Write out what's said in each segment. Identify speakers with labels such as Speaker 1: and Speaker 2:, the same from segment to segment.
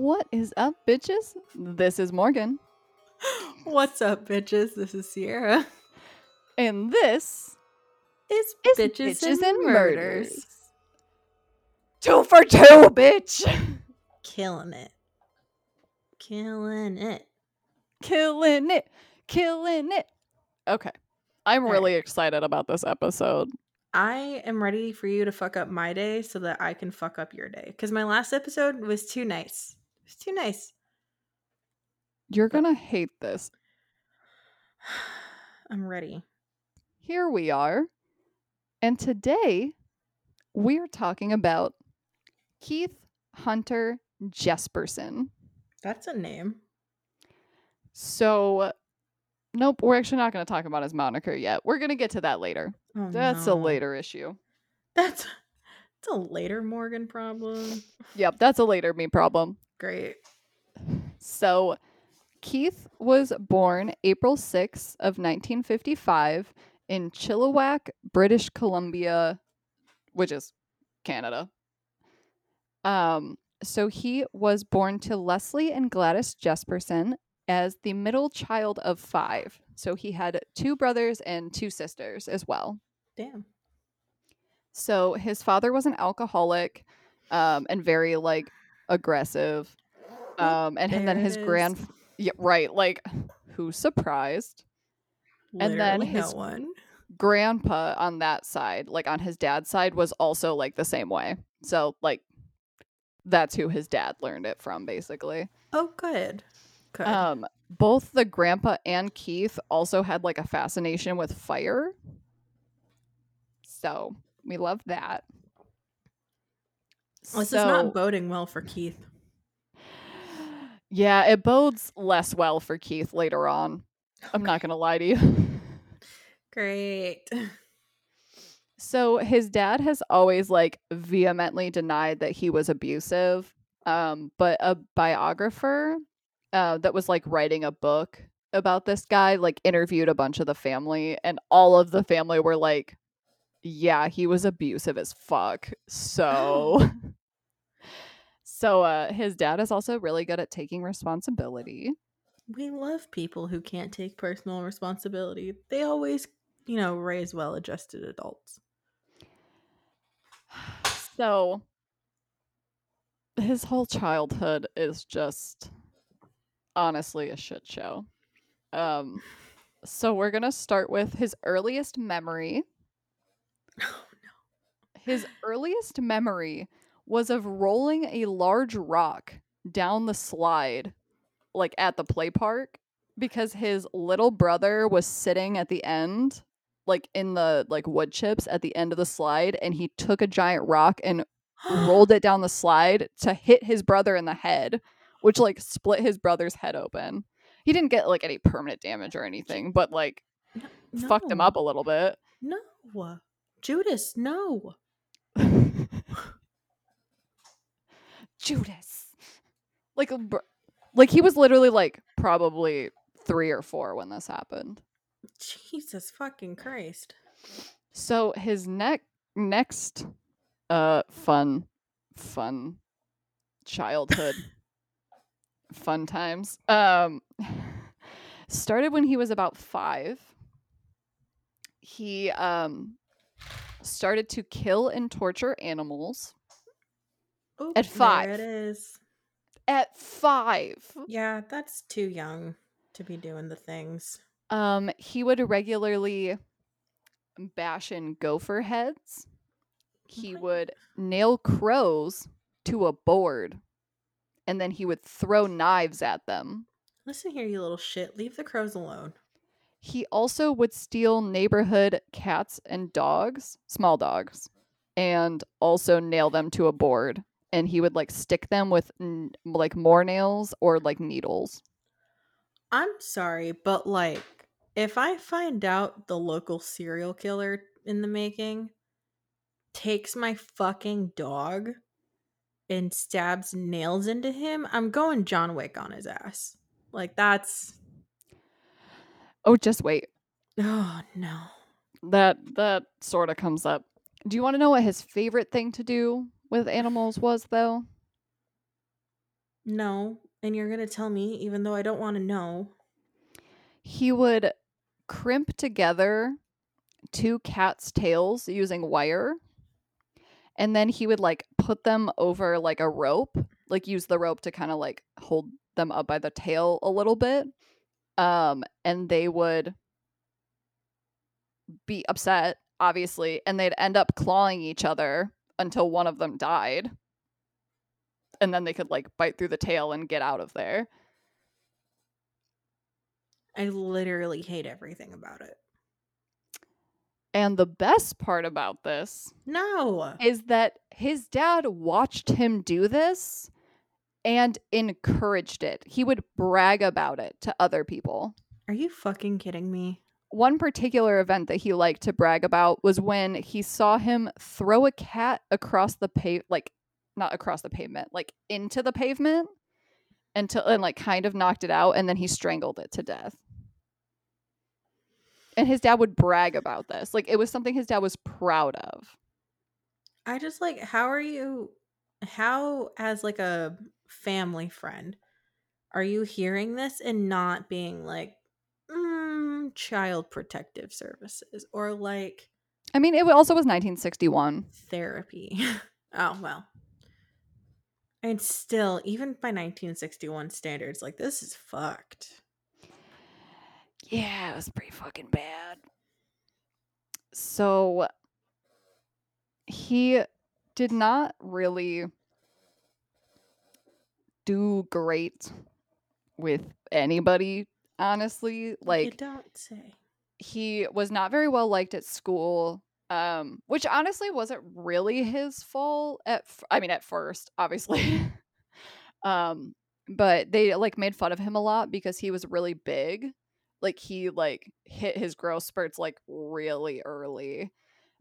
Speaker 1: What is up, bitches? This is Morgan.
Speaker 2: What's up, bitches? This is Sierra.
Speaker 1: And this
Speaker 2: It's
Speaker 1: is
Speaker 2: bitches, and, murders.
Speaker 1: Two for two, bitch.
Speaker 2: Killing it. Killing it.
Speaker 1: Killing it. Killing it. Okay. I'm
Speaker 2: All
Speaker 1: really excited about this episode.
Speaker 2: I am ready for you to fuck up my day so that I can fuck up your day. Because my last episode was too nice. It was too nice.
Speaker 1: You're going to hate this.
Speaker 2: I'm ready.
Speaker 1: Here we are. And today we're talking about Keith Hunter Jesperson.
Speaker 2: That's a name.
Speaker 1: So, nope, we're actually not going to talk about his moniker yet. We're going to get to that later.
Speaker 2: Oh,
Speaker 1: That's
Speaker 2: no.
Speaker 1: a later issue.
Speaker 2: That's that's a later Morgan problem.
Speaker 1: Yep, that's a later me problem.
Speaker 2: Great.
Speaker 1: So, Keith was born April 6th of 1955 in Chilliwack, British Columbia, which is Canada. Um, so he was born to Leslie and Gladys Jesperson as the middle child of five. So he had two brothers and two sisters as well.
Speaker 2: Damn.
Speaker 1: So his father was an alcoholic um, and very like aggressive. Um, and
Speaker 2: there
Speaker 1: then his
Speaker 2: is.
Speaker 1: grand yeah, right, like who's surprised? And then his-
Speaker 2: no one.
Speaker 1: Grandpa on that side, like on his dad's side, was also like the same way. So like that's who his dad learned it from, basically.
Speaker 2: Oh, good. Good.
Speaker 1: Um, both the grandpa and Keith also had like a fascination with fire. So we love that.
Speaker 2: This is not boding well for Keith.
Speaker 1: yeah, it bodes less well for Keith later on. I'm not gonna lie to you.
Speaker 2: Great.
Speaker 1: So his dad has always like vehemently denied that he was abusive. Um, but a biographer uh, that was like writing a book about this guy like interviewed a bunch of the family, and all of the family were like, "Yeah, he was abusive as fuck." So, so uh, his dad is also really good at taking responsibility.
Speaker 2: We love people who can't take personal responsibility. They always, you know, raise well adjusted adults.
Speaker 1: So his whole childhood is just honestly a shit show. Um so we're going to start with his earliest memory.
Speaker 2: Oh,
Speaker 1: His earliest memory was of rolling a large rock down the slide like at the play park because his little brother was sitting at the end like in the like wood chips at the end of the slide and he took a giant rock and rolled it down the slide to hit his brother in the head, which like split his brother's head open. He didn't get like any permanent damage or anything, but like fucked him up a little bit.
Speaker 2: No. Judas, no.
Speaker 1: Judas. Like like he was literally like probably 3 or 4 when this happened.
Speaker 2: Jesus fucking Christ.
Speaker 1: So his neck next uh fun fun childhood fun times um started when he was about 5 he um started to kill and torture animals
Speaker 2: Oop,
Speaker 1: At five.
Speaker 2: There it is.
Speaker 1: at 5
Speaker 2: Yeah, that's too young to be doing the things.
Speaker 1: um he would regularly bash in gopher heads he
Speaker 2: What?
Speaker 1: would nail crows to a board and then he would throw knives at them.
Speaker 2: Listen here, you little shit. Leave the crows alone.
Speaker 1: He also would steal neighborhood cats and dogs, small dogs, and also nail them to a board. And he would like stick them with n- like more nails or like needles.
Speaker 2: I'm sorry, but like, if I find out the local serial killer in the making takes my fucking dog and stabs nails into him, I'm going John Wick on his ass. Like, that's.
Speaker 1: Oh, just wait.
Speaker 2: Oh, no.
Speaker 1: That that sort of comes up. Do you want to know what his favorite thing to do with animals was though?
Speaker 2: No, and you're going to tell me even though I don't want to know.
Speaker 1: He would crimp together two cats' tails using wire. And then he would like put them over like a rope, like use the rope to kind of like hold them up by the tail a little bit. Um, and they would be upset, obviously, and they'd end up clawing each other until one of them died. And then they could like bite through the tail and get out of there.
Speaker 2: I literally hate everything about it.
Speaker 1: And the best part about this
Speaker 2: No.
Speaker 1: is that his dad watched him do this and encouraged it. He would brag about it to other people.
Speaker 2: Are you fucking kidding me?
Speaker 1: One particular event that he liked to brag about was when he saw him throw a cat across the pave like not across the pavement, like into the pavement until and like kind of knocked it out and then he strangled it to death. And his dad would brag about this. Like it was something his dad was proud of.
Speaker 2: I just like how are you how as like a family friend are you hearing this and not being like mm, child protective services or like
Speaker 1: I mean, it also was 1961.
Speaker 2: therapy? oh well. And still, even by 1961 standards, like this is fucked.
Speaker 1: Yeah, it was pretty fucking bad. So he did not really do great with anybody, honestly.
Speaker 2: you
Speaker 1: Like
Speaker 2: don't say.
Speaker 1: he was not very well liked at school. Um, which honestly wasn't really his fault at f- I mean at first, obviously. um, but they like made fun of him a lot because he was really big. Like he like hit his growth spurts like really early.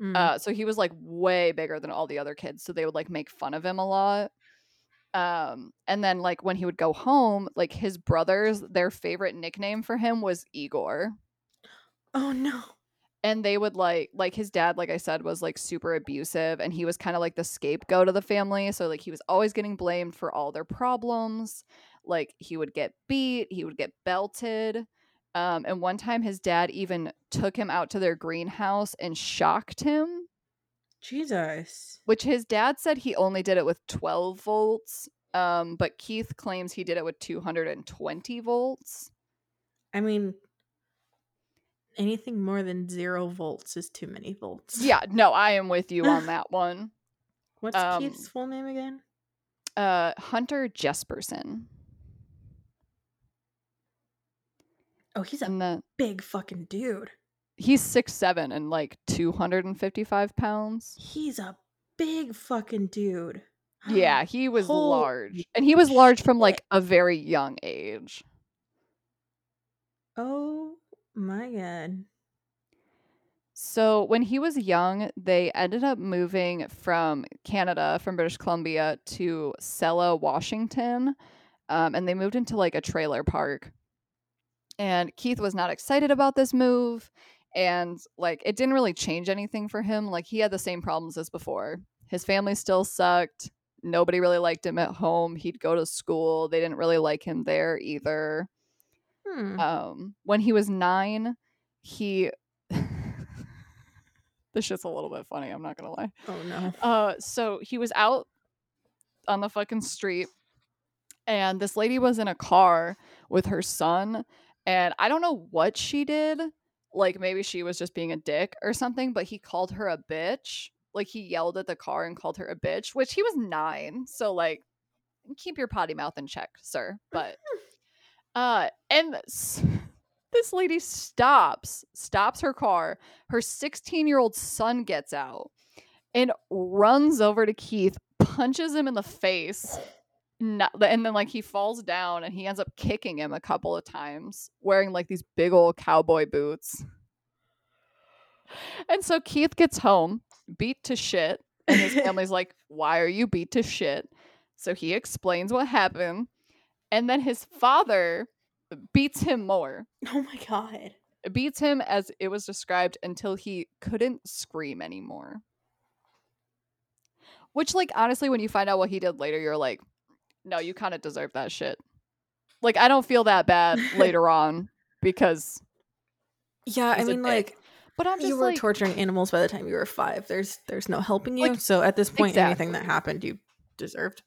Speaker 2: Mm.
Speaker 1: Uh, so he was like way bigger than all the other kids. So they would like make fun of him a lot. Um, and then like when he would go home, like his brothers, their favorite nickname for him was Igor.
Speaker 2: oh no.
Speaker 1: And they would like like his dad, like I said, was like super abusive and he was kind of like the scapegoat of the family. So like he was always getting blamed for all their problems. Like he would get beat, he would get belted. Um, and one time his dad even took him out to their greenhouse and shocked him
Speaker 2: Jesus.
Speaker 1: which his dad said he only did it with 12 volts um but keith claims he did it with 220 volts
Speaker 2: I mean, anything more than zero volts is too many volts.
Speaker 1: yeah no i am with you on that one
Speaker 2: What's
Speaker 1: Um,
Speaker 2: Keith's full name again?
Speaker 1: uh hunter jesperson
Speaker 2: Oh, he's a
Speaker 1: the
Speaker 2: big fucking dude.
Speaker 1: He's six seven and like 255 pounds
Speaker 2: He's a big fucking dude.
Speaker 1: yeah he was
Speaker 2: Holy
Speaker 1: large and he was large from like a very young age
Speaker 2: Oh my god.
Speaker 1: So when he was young, they ended up moving from Canada, from British Columbia, to Selah, Washington, um, and they moved into like a trailer park. And Keith was not excited about this move, and like it didn't really change anything for him. Like he had the same problems as before. His family still sucked. Nobody really liked him at home. He'd go to school. They didn't really like him there either
Speaker 2: Hmm.
Speaker 1: um when he was nine he this shit's a little bit funny i'm not gonna lie
Speaker 2: oh no.
Speaker 1: uh so he was out on the fucking street and this lady was in a car with her son and i don't know what she did like maybe she was just being a dick or something but he called her a bitch. Like he yelled at the car and called her a bitch which he was nine so like keep your potty mouth in check sir but uh and s- this lady stops stops her car her 16 year old son gets out and runs over to keith punches him in the face not, and then like he falls down and he ends up kicking him a couple of times wearing like these big old cowboy boots. And so keith gets home beat to shit and his family's like why are you beat to shit? So he explains what happened and then his father beats him more.
Speaker 2: Oh my god.
Speaker 1: beats him as it was described until he couldn't scream anymore. Which like honestly when you find out what he did later you're like no, you kind of deserve that shit. Like I don't feel that bad later on because
Speaker 2: Yeah, I mean, like
Speaker 1: but I'm just
Speaker 2: you were
Speaker 1: like
Speaker 2: torturing animals by the time you were five. There's there's no helping you.
Speaker 1: Like,
Speaker 2: so at this point, anything that happened, you deserved.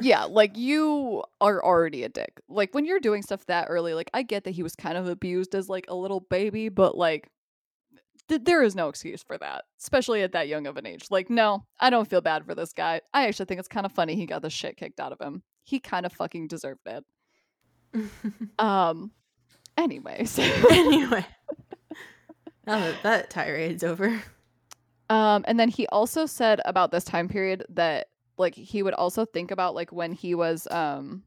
Speaker 1: yeah, like you are already a dick. Like when you're doing stuff that early, like I get that he was kind of abused as like a little baby, but like th- there is no excuse for that, especially at that young of an age. Like no, I don't feel bad for this guy. I actually think it's kind of funny he got the shit kicked out of him. He kind of fucking deserved it. Um anyways.
Speaker 2: anyway, now that that tirade's over.
Speaker 1: Um, and then he also said about this time period that like he would also think about like when he was um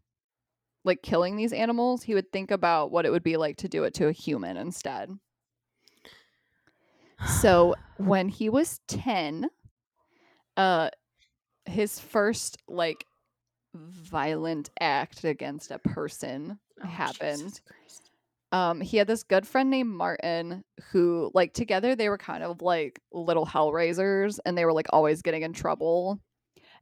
Speaker 1: like killing these animals, he would think about what it would be like to do it to a human instead. So when he was 10, uh his first like violent act against a person
Speaker 2: Oh,
Speaker 1: happened. Um he had this good friend named martin who like together they were kind of like little hellraisers and they were like always getting in trouble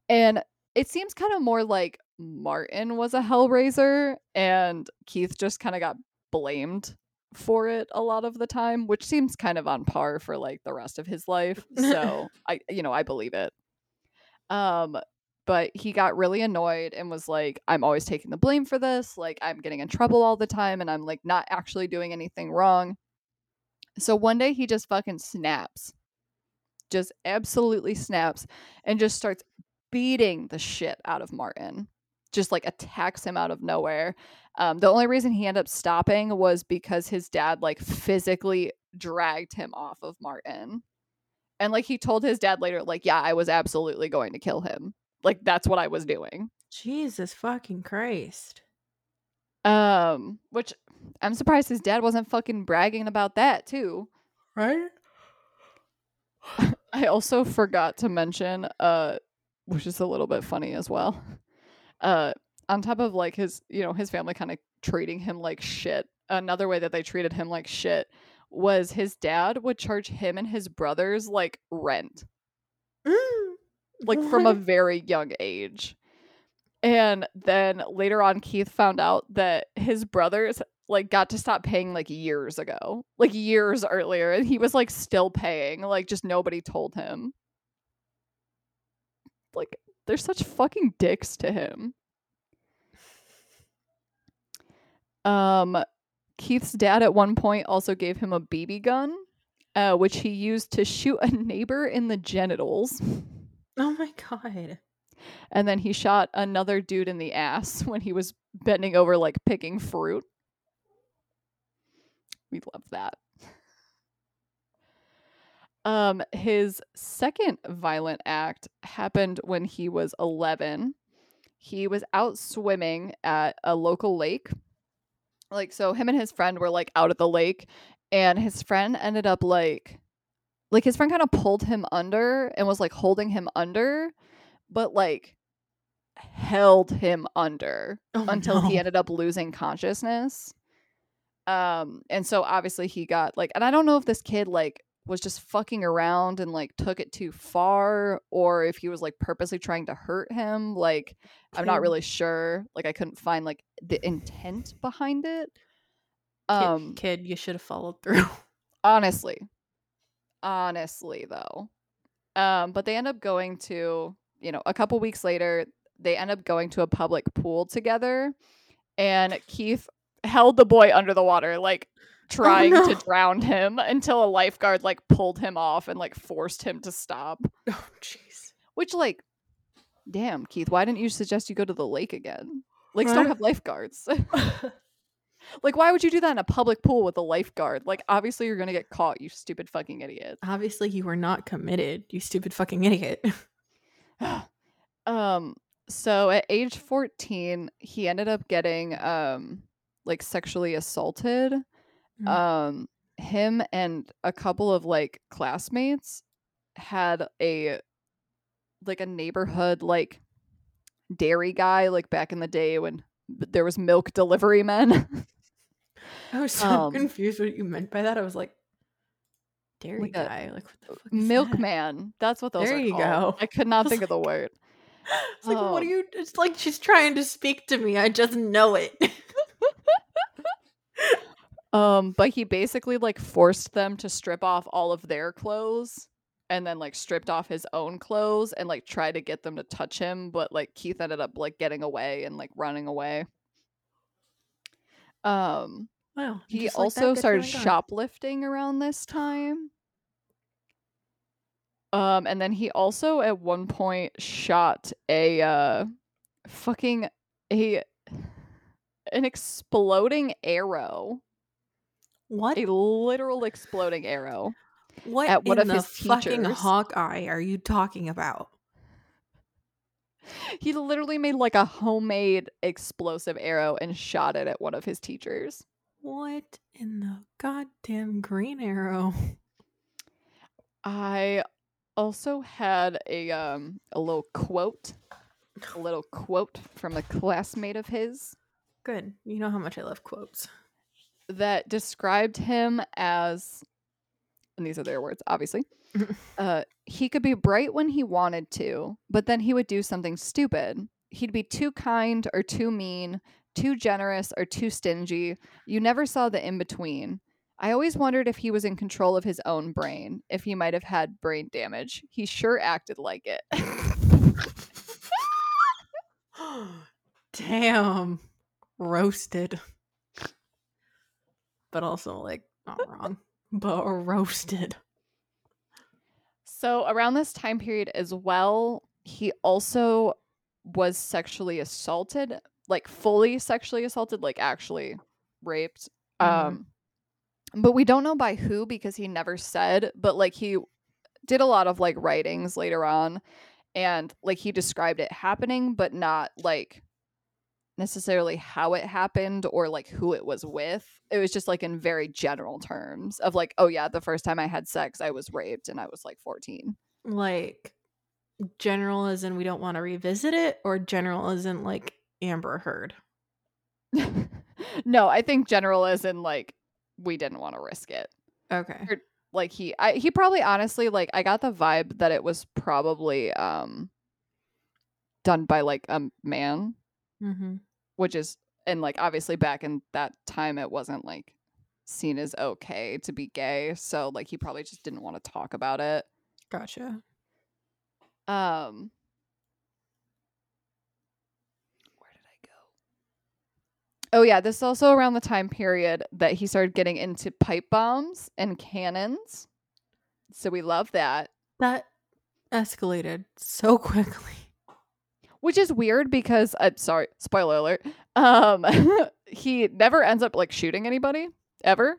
Speaker 1: and it seems kind of more like martin was a hellraiser and keith just kind of got blamed for it a lot of the time which seems kind of on par for like the rest of his life so i you know i believe it. Um but he got really annoyed and was like i'm always taking the blame for this like i'm getting in trouble all the time and i'm like not actually doing anything wrong. So one day he just fucking snaps. Just absolutely snaps and just starts beating the shit out of martin just like attacks him out of nowhere. Um, the only reason he ended up stopping was because his dad like physically dragged him off of martin. And like he told his dad later like yeah i was absolutely going to kill him. Like that's what i was doing.
Speaker 2: Jesus fucking Christ.
Speaker 1: um which i'm surprised his dad wasn't fucking bragging about that too.
Speaker 2: Right?
Speaker 1: i also forgot to mention uh which is a little bit funny as well uh on top of like his you know his family kind of treating him like shit another way that they treated him like shit was his dad would charge him and his brothers like rent like from a very young age. And then later on Keith found out that his brothers like got to stop paying like years ago. Like years earlier and he was like still paying, like just nobody told him. Like they're such fucking dicks to him. Um Keith's dad at one point also gave him a BB gun, uh, which he used to shoot a neighbor in the genitals.
Speaker 2: Oh my god.
Speaker 1: And then he shot another dude in the ass when he was bending over, like picking fruit. We love that. Um, his second violent act happened when he was 11. He was out swimming at a local lake. Like, so him and his friend were like out at the lake, and his friend ended up like, like his friend kind of pulled him under and was like holding him under, but like held him under
Speaker 2: Oh,
Speaker 1: until he ended up losing consciousness. Um, and so obviously he got like, and I don't know if this kid like was just fucking around and like took it too far, or if he was like purposely trying to hurt him. Like, I'm not really sure. Like, I couldn't find like the intent behind it.
Speaker 2: Kid,
Speaker 1: Um,
Speaker 2: kid, you should have followed through.
Speaker 1: honestly, honestly though, um, but they end up going to, you know, a couple weeks later, they end up going to a public pool together, and Keith held the boy under the water, like trying
Speaker 2: no.
Speaker 1: to drown him until a lifeguard like pulled him off and like forced him to stop.
Speaker 2: oh jeez.
Speaker 1: Which like, damn, Keith, why didn't you suggest you go to the lake again? Lakes
Speaker 2: Right.
Speaker 1: don't have lifeguards. like, why would you do that in a public pool with a lifeguard? Like, obviously you're gonna get caught, you stupid fucking idiot.
Speaker 2: Obviously you were not committed, you stupid fucking idiot.
Speaker 1: um so at age 14 he ended up getting um like sexually assaulted
Speaker 2: Mm.
Speaker 1: um him and a couple of like classmates had a like a neighborhood like dairy guy like back in the day when there was milk delivery men
Speaker 2: I was so
Speaker 1: Um,
Speaker 2: confused what you meant by that. I was like, dairy
Speaker 1: Like
Speaker 2: guy. Like what the fuck is that?
Speaker 1: milkman that's what those
Speaker 2: There
Speaker 1: are
Speaker 2: you
Speaker 1: called.
Speaker 2: go.
Speaker 1: i could not
Speaker 2: was
Speaker 1: think of the word
Speaker 2: It's like, what are
Speaker 1: Um,
Speaker 2: you? It's like she's trying to speak to me. I just know it.
Speaker 1: Um, but he basically like forced them to strip off all of their clothes and then like stripped off his own clothes and like tried to get them to touch him, but like Keith ended up like getting away and like running away. Um,
Speaker 2: Wow.
Speaker 1: he
Speaker 2: like
Speaker 1: also started shoplifting around this time. Um, and then he also at one point shot a uh fucking a an exploding arrow,
Speaker 2: What?
Speaker 1: a literal exploding arrow.
Speaker 2: What
Speaker 1: at one
Speaker 2: in
Speaker 1: of
Speaker 2: the
Speaker 1: his
Speaker 2: fucking
Speaker 1: teachers.
Speaker 2: Hawkeye are you talking about?
Speaker 1: He literally made like a homemade explosive arrow and shot it at one of his teachers.
Speaker 2: What in the goddamn Green Arrow?
Speaker 1: I also had a um a little quote, a little quote from a classmate of his
Speaker 2: Good. You know how much I love quotes.
Speaker 1: That described him as and these are their words obviously. uh he could be bright when he wanted to, but then he would do something stupid. He'd be too kind or too mean, too generous or too stingy. You never saw the in between. I always wondered if he was in control of his own brain, if he might have had brain damage. He sure acted like it.
Speaker 2: Damn. Roasted. But also, like, not wrong. But roasted.
Speaker 1: So around this time period as well, he also was sexually assaulted, like fully sexually assaulted, like actually raped.
Speaker 2: Mhm.
Speaker 1: Um but we don't know by who because he never said, but like he did a lot of like writings later on and like he described it happening but not like necessarily how it happened or like who it was with. It was just like in very general terms of like, oh yeah, the first time I had sex, I was raped and I was like 14.
Speaker 2: Like, general as in we don't want to revisit it, or general as in like Amber Heard?
Speaker 1: no, I think general as in like we didn't want to risk it.
Speaker 2: Okay.
Speaker 1: Like he I he probably honestly like I got the vibe that it was probably um done by like a man,
Speaker 2: Mm-hmm.
Speaker 1: Which is and like obviously back in that time it wasn't like seen as okay to be gay, so like he probably just didn't want to talk about it.
Speaker 2: Gotcha.
Speaker 1: Um Where did I go? Oh yeah, this is also around the time period that he started getting into pipe bombs and cannons. So we love that.
Speaker 2: That escalated so quickly.
Speaker 1: Which is weird because I'm sorry, spoiler alert. Um he never ends up like shooting anybody ever.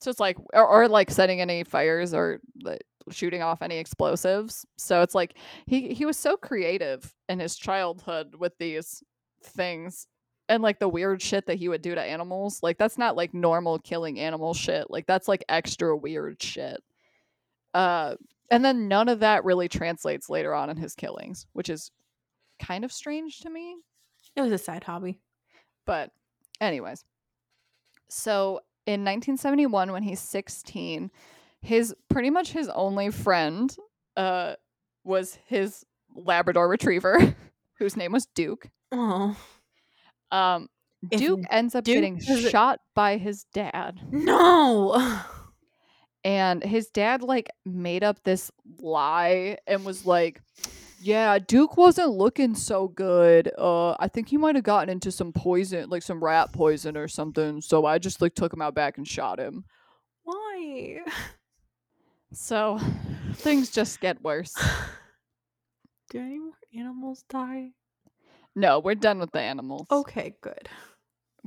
Speaker 1: So it's like or, or like setting any fires or like, shooting off any explosives. So it's like he he was so creative in his childhood with these things and like the weird shit that he would do to animals. Like that's not like normal killing animal shit. Like that's like extra weird shit. Uh and then none of that really translates later on in his killings, which is kind of strange to me.
Speaker 2: It was a side hobby.
Speaker 1: But, anyways, so in 1971, when he's 16, his pretty much his only friend uh, was his Labrador Retriever, whose name was Duke.
Speaker 2: Oh
Speaker 1: Um,
Speaker 2: If
Speaker 1: Duke ends up
Speaker 2: Duke
Speaker 1: getting shot by his dad.
Speaker 2: no!
Speaker 1: and his dad like made up this lie and was like yeah duke wasn't looking so good uh i think he might have gotten into some poison like some rat poison or something so i just like took him out back and shot him
Speaker 2: Why?
Speaker 1: so things just get worse
Speaker 2: Do any more animals die?
Speaker 1: no we're done with the animals
Speaker 2: Okay, good.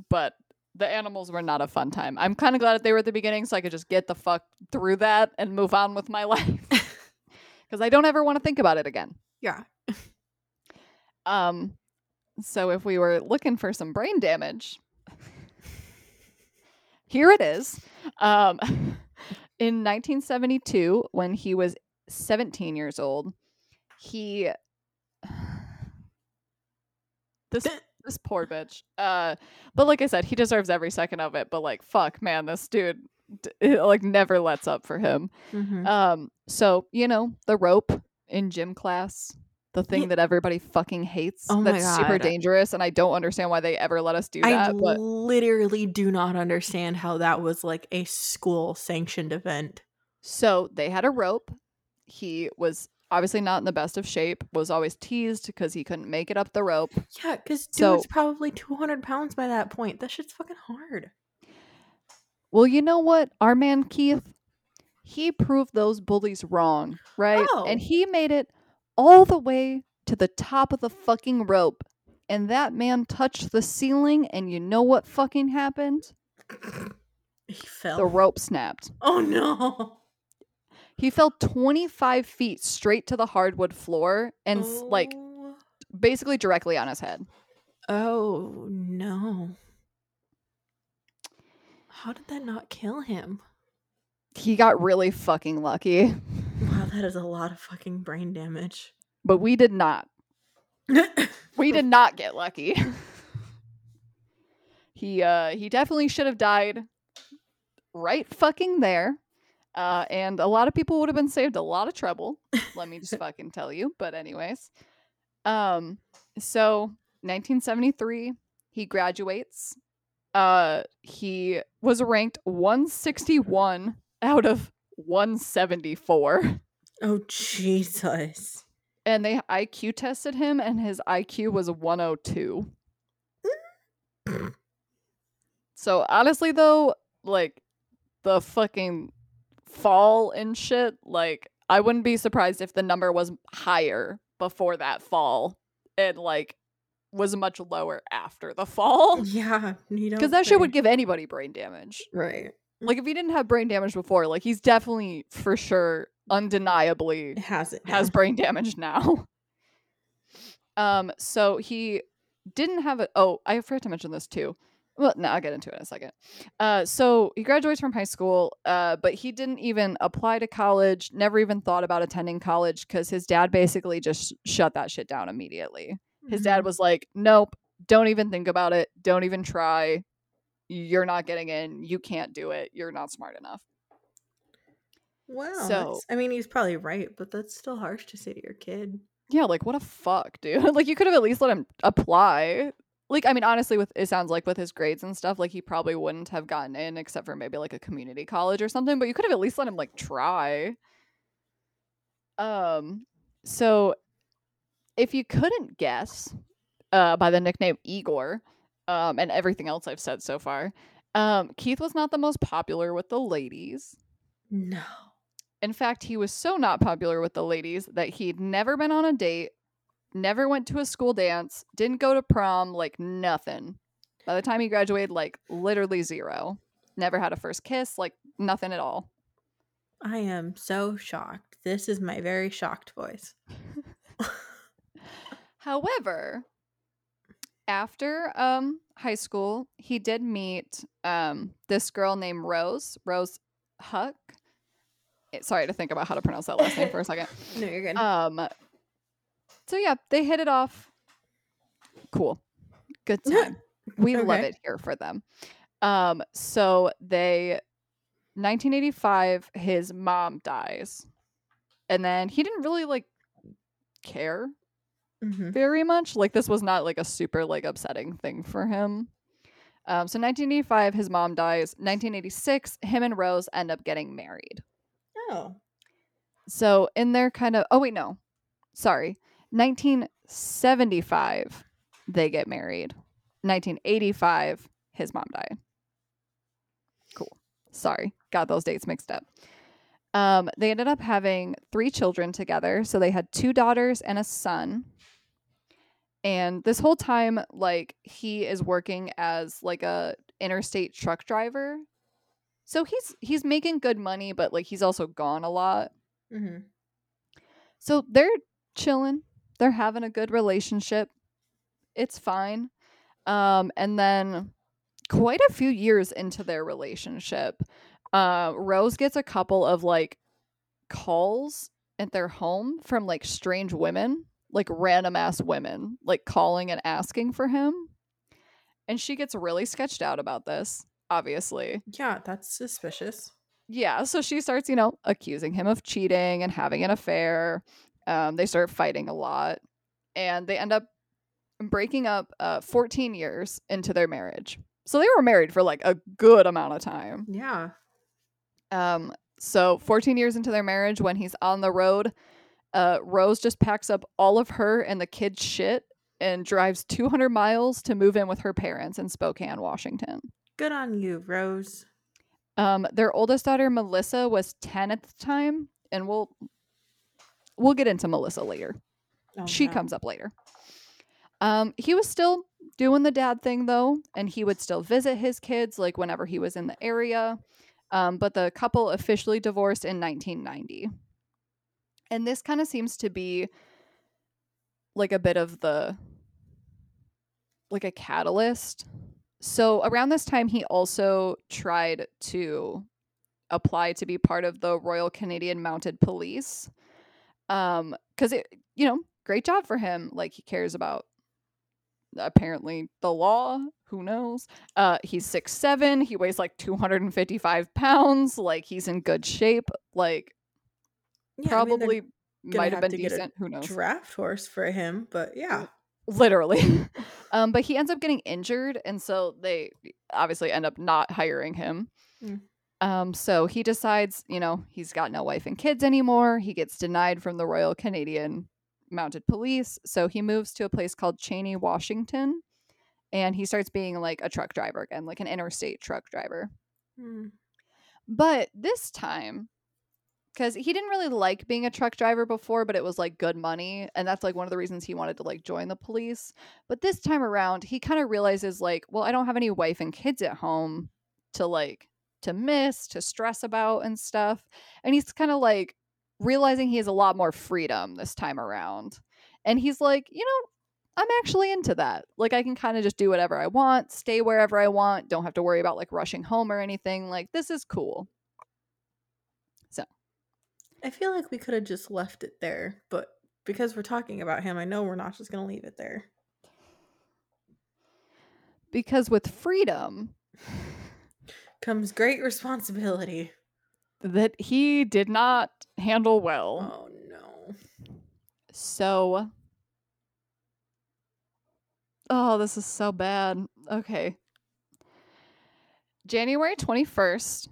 Speaker 1: but the animals were not a fun time i'm kind of glad that they were at the beginning so i could just get the fuck through that and move on with my life because i don't ever want to think about it again
Speaker 2: Yeah.
Speaker 1: Um, so if we were looking for some brain damage, here it is. Um, in 1972, when he was 17 years old, he this this poor bitch. Uh, but like I said, he deserves every second of it. But like, fuck, man, this dude it, like never lets up for him.
Speaker 2: Mm-hmm.
Speaker 1: Um, so you know the rope in gym class, the thing
Speaker 2: Yeah.
Speaker 1: that everybody fucking hates.
Speaker 2: Oh
Speaker 1: that's super dangerous, and I don't understand why they ever let us do
Speaker 2: I
Speaker 1: that. But
Speaker 2: literally do not understand how that was like a school sanctioned event.
Speaker 1: so they had a rope. He was obviously not in the best of shape. Was always teased because he couldn't make it up the rope.
Speaker 2: Yeah, because
Speaker 1: So-
Speaker 2: dude's probably 200 pounds by that point. That shit's fucking hard.
Speaker 1: Well, you know what? Our man Keith, he proved those bullies wrong, right?
Speaker 2: Oh.
Speaker 1: And he made it all the way to the top of the fucking rope. And that man touched the ceiling, and you know what fucking happened?
Speaker 2: He fell.
Speaker 1: The rope snapped.
Speaker 2: oh no.
Speaker 1: He fell 25 feet straight to the hardwood floor and s like
Speaker 2: Oh.
Speaker 1: basically directly on his head.
Speaker 2: Oh no. How did that not kill him?
Speaker 1: He got really fucking lucky,
Speaker 2: Wow, that is a lot of fucking brain damage.
Speaker 1: but we did not. We did not get lucky. he uh he definitely should have died right fucking there. Uh and a lot of people would have been saved a lot of trouble. Let me just fucking tell you. But anyways. Um so 1973 he graduates. Uh he was ranked 161 out of 174
Speaker 2: oh Jesus.
Speaker 1: and they IQ tested him and his IQ was 102. so honestly though, like the fucking fall and shit, like I wouldn't be surprised if the number was higher before that fall and like was much lower after the fall.
Speaker 2: Yeah,
Speaker 1: Because that shit would give anybody brain damage.
Speaker 2: right.
Speaker 1: Like if he didn't have brain damage before, like he's definitely for sure undeniably
Speaker 2: has it.
Speaker 1: has brain damage now. Um, so he didn't have it. Oh, I forgot to mention this too. Well, no, I'll get into it in a second. Uh, so he graduates from high school, uh, but he didn't even apply to college. Never even thought about attending college because his dad basically just shut that shit down immediately. His dad
Speaker 2: Mhm.
Speaker 1: was like, "Nope, don't even think about it. Don't even try. You're not getting in. You can't do it. You're not smart enough."
Speaker 2: wow
Speaker 1: so-
Speaker 2: I mean, he's probably right, but that's still harsh to say to your kid.
Speaker 1: Yeah, like what a fuck, dude. like you could have at least let him apply. Like I mean, honestly, with it sounds like with his grades and stuff, like he probably wouldn't have gotten in except for maybe like a community college or something. But you could have at least let him like try. Um, so if you couldn't guess, uh, by the nickname Igor, um, and everything else I've said so far, um, Keith was not the most popular with the ladies.
Speaker 2: No.
Speaker 1: In fact, he was so not popular with the ladies that he'd never been on a date, never went to a school dance, didn't go to prom, like nothing. By the time he graduated, like literally zero. Never had a first kiss, like nothing at all.
Speaker 2: I am so shocked. This is my very shocked voice.
Speaker 1: However, after um high school, he did meet um this girl named Rose, Rose Huck. Eh, Sorry to think about how to pronounce that last name for a second.
Speaker 2: No, you're good.
Speaker 1: Um so yeah, they hit it off. Cool. Good time. We love it here for them. Um so they 1985 his mom dies. And then he didn't really like care
Speaker 2: Mhm.
Speaker 1: very much. Like this was not like a super like upsetting thing for him. Um, so 1985, his mom dies. 1986, him and Rose end up getting married.
Speaker 2: Oh.
Speaker 1: So in their kind of oh wait no, sorry, 1975, they get married. 1985, his mom died. Cool. Sorry, got those dates mixed up. Um, they ended up having three children together. So they had two daughters and a son. And this whole time, like he is working as like a interstate truck driver. So he's he's making good money, but like he's also gone a lot.
Speaker 2: hmm
Speaker 1: So they're chilling. They're having a good relationship. It's fine. Um, and then quite a few years into their relationship, uh, Rose gets a couple of like calls at their home from like strange women, like random ass women, like calling and asking for him. And she gets really sketched out about this, obviously.
Speaker 2: Yeah, that's suspicious.
Speaker 1: Yeah, so she starts, you know, accusing him of cheating and having an affair. Um, they start fighting a lot, and they end up breaking up uh, 14 years into their marriage. So they were married for like a good amount of time.
Speaker 2: Yeah.
Speaker 1: Um, so 14 years into their marriage, when he's on the road, uh, Rose just packs up all of her and the kids' shit and drives 200 miles to move in with her parents in Spokane, Washington.
Speaker 2: Good on you, Rose.
Speaker 1: Um, their oldest daughter Melissa was 10 at the time, and we'll we'll get into Melissa later.
Speaker 2: Oh,
Speaker 1: she
Speaker 2: no.
Speaker 1: comes up later. Um, he was still doing the dad thing though, and he would still visit his kids like whenever he was in the area. Um, but the couple officially divorced in 1990. And this kind of seems to be like a bit of the like a catalyst. So around this time he also tried to apply to be part of the Royal Canadian Mounted Police. Um cuz it you know, great job for him. Like he cares about apparently the law who knows uh he's six seven he weighs like 255 pounds like he's in good shape like
Speaker 2: Yeah, I mean,
Speaker 1: probably might have
Speaker 2: have
Speaker 1: been
Speaker 2: to get a
Speaker 1: decent who knows
Speaker 2: draft horse for him, but yeah.
Speaker 1: literally um but he ends up getting injured and so they obviously end up not hiring him
Speaker 2: Mm.
Speaker 1: um so he decides you know he's got no wife and kids anymore he gets denied from the royal canadian mounted police so he moves to a place called cheney washington and he starts being like a truck driver again like an interstate truck driver
Speaker 2: Hmm.
Speaker 1: but this time, because he didn't really like being a truck driver before, but it was like good money. And that's like one of the reasons he wanted to like join the police. But this time around, he kind of realizes like, well, I don't have any wife and kids at home to like to miss, to stress about and stuff. And he's kind of like realizing he has a lot more freedom this time around. And he's like, you know, I'm actually into that. Like I can kind of just do whatever I want, stay wherever I want, don't have to worry about like rushing home or anything. Like this is cool.
Speaker 2: I feel like we could have just left it there, but because we're talking about him, I know we're not just going to leave it there.
Speaker 1: Because with freedom
Speaker 2: Comes great responsibility.
Speaker 1: that he did not handle well.
Speaker 2: Oh no.
Speaker 1: So Oh, this is so bad. Okay. January 21st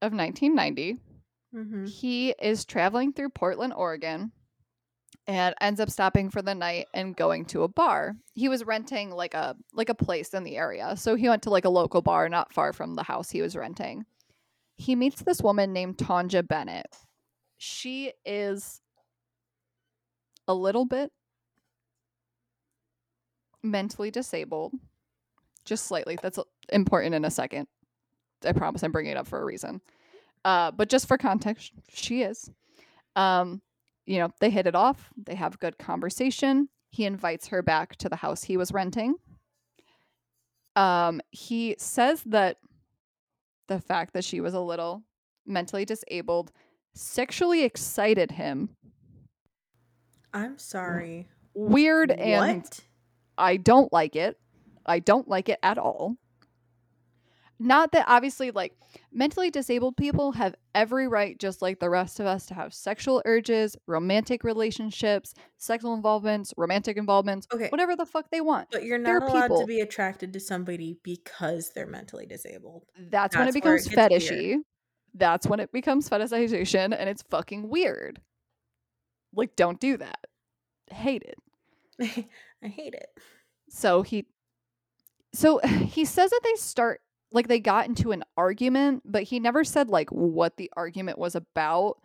Speaker 1: of 1990,
Speaker 2: Mm-hmm.
Speaker 1: he is traveling through Portland, Oregon, and ends up stopping for the night and going to a bar. He was renting like a like a place in the area. So he went to like a local bar not far from the house he was renting. He meets this woman named Taunja Bennett. She is a little bit mentally disabled. Just slightly. That's important in a second. I promise I'm bringing it up for a reason. Uh, but just for context, she is. Um, you know, they hit it off. They have good conversation. He invites her back to the house he was renting. Um, he says that the fact that she was a little mentally disabled sexually excited him.
Speaker 2: I'm sorry.
Speaker 1: Weird and
Speaker 2: what?
Speaker 1: I don't like it. I don't like it at all. Not that obviously, like, mentally disabled people have every right, just like the rest of us, to have sexual urges, romantic relationships, sexual involvements, romantic involvements,
Speaker 2: Okay.
Speaker 1: whatever the fuck they want.
Speaker 2: But you're not They're allowed
Speaker 1: people.
Speaker 2: to be attracted to somebody because they're mentally disabled.
Speaker 1: That's, when it becomes
Speaker 2: it
Speaker 1: fetishy. That's when it becomes fetishization and it's fucking weird. Like, don't do that. Hate it.
Speaker 2: I hate it.
Speaker 1: So he so he says that they start like they got into an argument, but he never said like what the argument was about.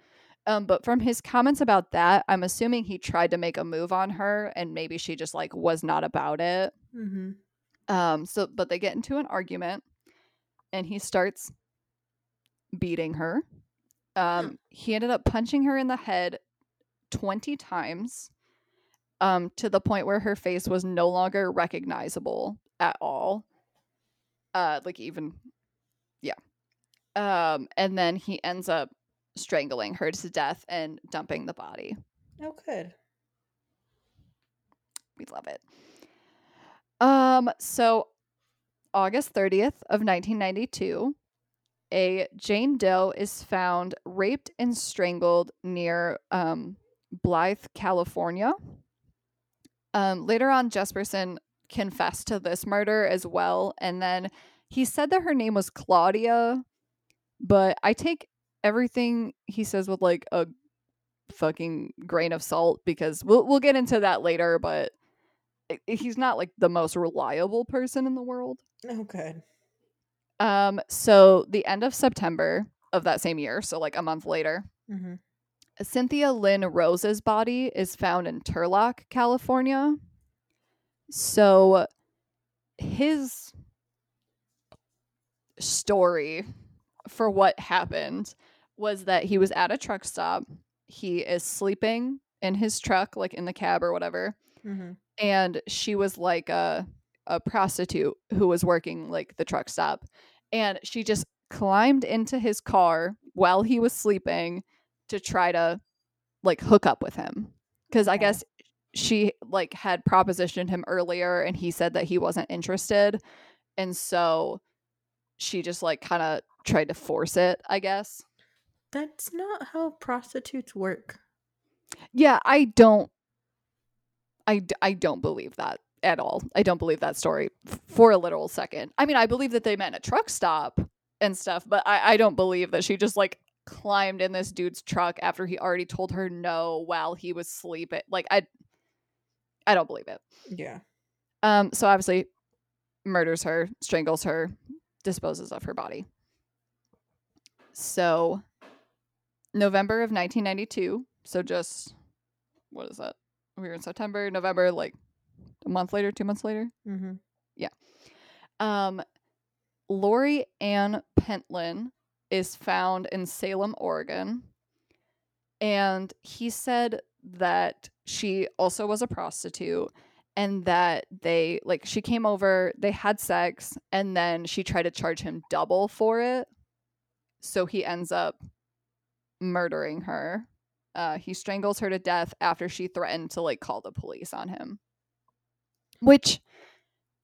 Speaker 1: Um, but from his comments about that, I'm assuming he tried to make a move on her and maybe she just like was not about it.
Speaker 2: Mm-hmm.
Speaker 1: Um, so but they get into an argument and he starts beating her. Um, he ended up punching her in the head 20 times um, to the point where her face was no longer recognizable at all. Uh, like even, yeah. Um, and then he ends up strangling her to death and dumping the body.
Speaker 2: Oh, good.
Speaker 1: We love it. Um, so August 30th of 1992, a Jane Doe is found raped and strangled near um Blythe, California. Um, later on, Jesperson confessed to this murder as well. And then he said that her name was Claudia, but I take everything he says with like a fucking grain of salt because we'll we'll get into that later, but he's not like the most reliable person in the world.
Speaker 2: Oh, good.
Speaker 1: Um, so the end of September of that same year, so like a month later,
Speaker 2: Mm-hmm.
Speaker 1: Cynthia Lynn Rose's body is found in Turlock, California. So his story for what happened was that he was at a truck stop. He is sleeping in his truck, like in the cab or whatever.
Speaker 2: Mm-hmm.
Speaker 1: and she was like a a prostitute who was working like the truck stop and she just climbed into his car while he was sleeping to try to like hook up with him cuz i guess she like had propositioned him earlier and he said that he wasn't interested and so she just like kind of tried to force it i guess
Speaker 2: That's not how prostitutes work.
Speaker 1: Yeah, I don't I I don't believe that at all. I don't believe that story for a literal second. I mean, I believe that they met a truck stop and stuff, but I, I don't believe that she just like climbed in this dude's truck after he already told her no while he was sleeping. Like I I don't believe it.
Speaker 2: Yeah.
Speaker 1: Um so obviously murders her, strangles her, disposes of her body. So November of 1992, so just what is that? We were in September, November, like a month later, two months later.
Speaker 2: Mm-hmm. Yeah.
Speaker 1: Um, Laurie Ann Pentland is found in Salem, Oregon. And he said that she also was a prostitute and that they, like, she came over, they had sex, and then she tried to charge him double for it. So he ends up murdering her. Uh, he strangles her to death after she threatened to, like, call the police on him. Which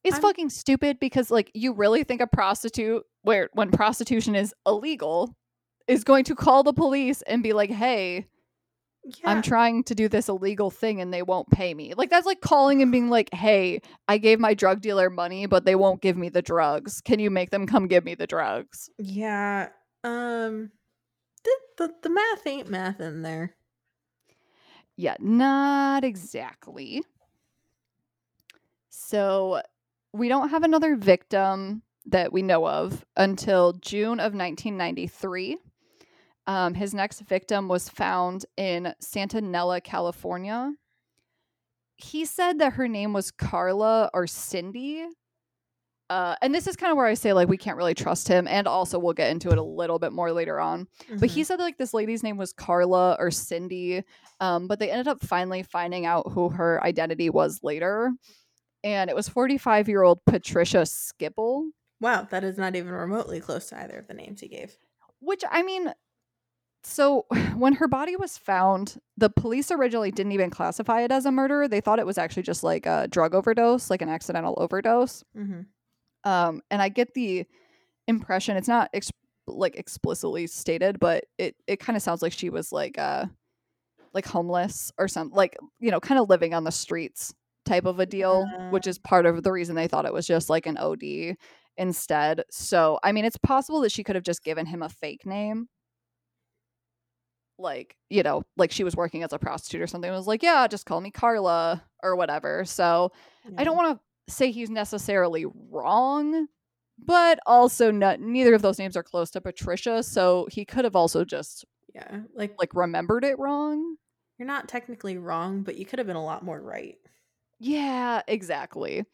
Speaker 1: is
Speaker 2: I'm-
Speaker 1: fucking stupid because like you really think a prostitute where when prostitution is illegal is going to call the police and be like, "Hey,
Speaker 2: Yeah.
Speaker 1: I'm trying to do this illegal thing and they won't pay me." Like that's like calling and being like, "Hey, I gave my drug dealer money, but they won't give me the drugs. Can you make them come give me the drugs?"
Speaker 2: yeah. Um. The, the the math ain't math in there.
Speaker 1: Yeah, not exactly. So we don't have another victim that we know of until June of 1993. Um, his next victim was found in Santa Nella, California. He said that her name was Carla or Cindy. Uh, and this is kind of where I say, like, we can't really trust him. And also, we'll get into it a little bit more later on. But he
Speaker 2: Mhm.
Speaker 1: said like this lady's name was Carla or Cindy, um, but they ended up finally finding out who her identity was later, and it was 45 year old Patricia Skiple.
Speaker 2: wow, that is not even remotely close to either of the names he gave.
Speaker 1: Which I mean, so when her body was found, the police originally didn't even classify it as a murder. They thought it was actually just like a drug overdose, like an accidental overdose.
Speaker 2: Mm-hmm.
Speaker 1: Um, and I get the impression it's not ex- like explicitly stated, but it it kind of sounds like she was like uh like homeless or something, like you know, kind of living on the streets type of a deal, which is part of the reason they thought it was just like an OD instead. So I mean, it's possible that she could have just given him a fake name. Like, you know, like she was working as a prostitute or something. It was like, yeah, just call me Carla or whatever. So I don't want to say he's necessarily wrong, but also not, neither of those names are close to Patricia, so he could have also just
Speaker 2: Yeah, like
Speaker 1: like remembered it wrong.
Speaker 2: you're not technically wrong, but you could have been a lot more right.
Speaker 1: Yeah, exactly.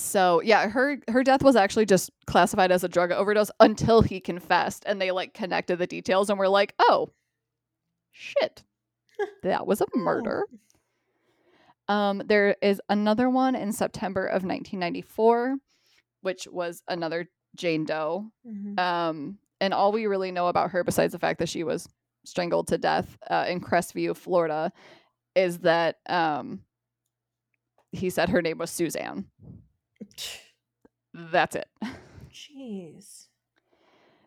Speaker 1: So yeah, her her death was actually just classified as a drug overdose until he confessed, and they like connected the details and were like, oh, shit, that was a murder. Um, there is another one in September of 1994, which was another Jane Doe.
Speaker 2: Mhm.
Speaker 1: Um, and all we really know about her, besides the fact that she was strangled to death uh, in Crestview, Florida, is that um, he said her name was Suzanne. That's it.
Speaker 2: Jeez.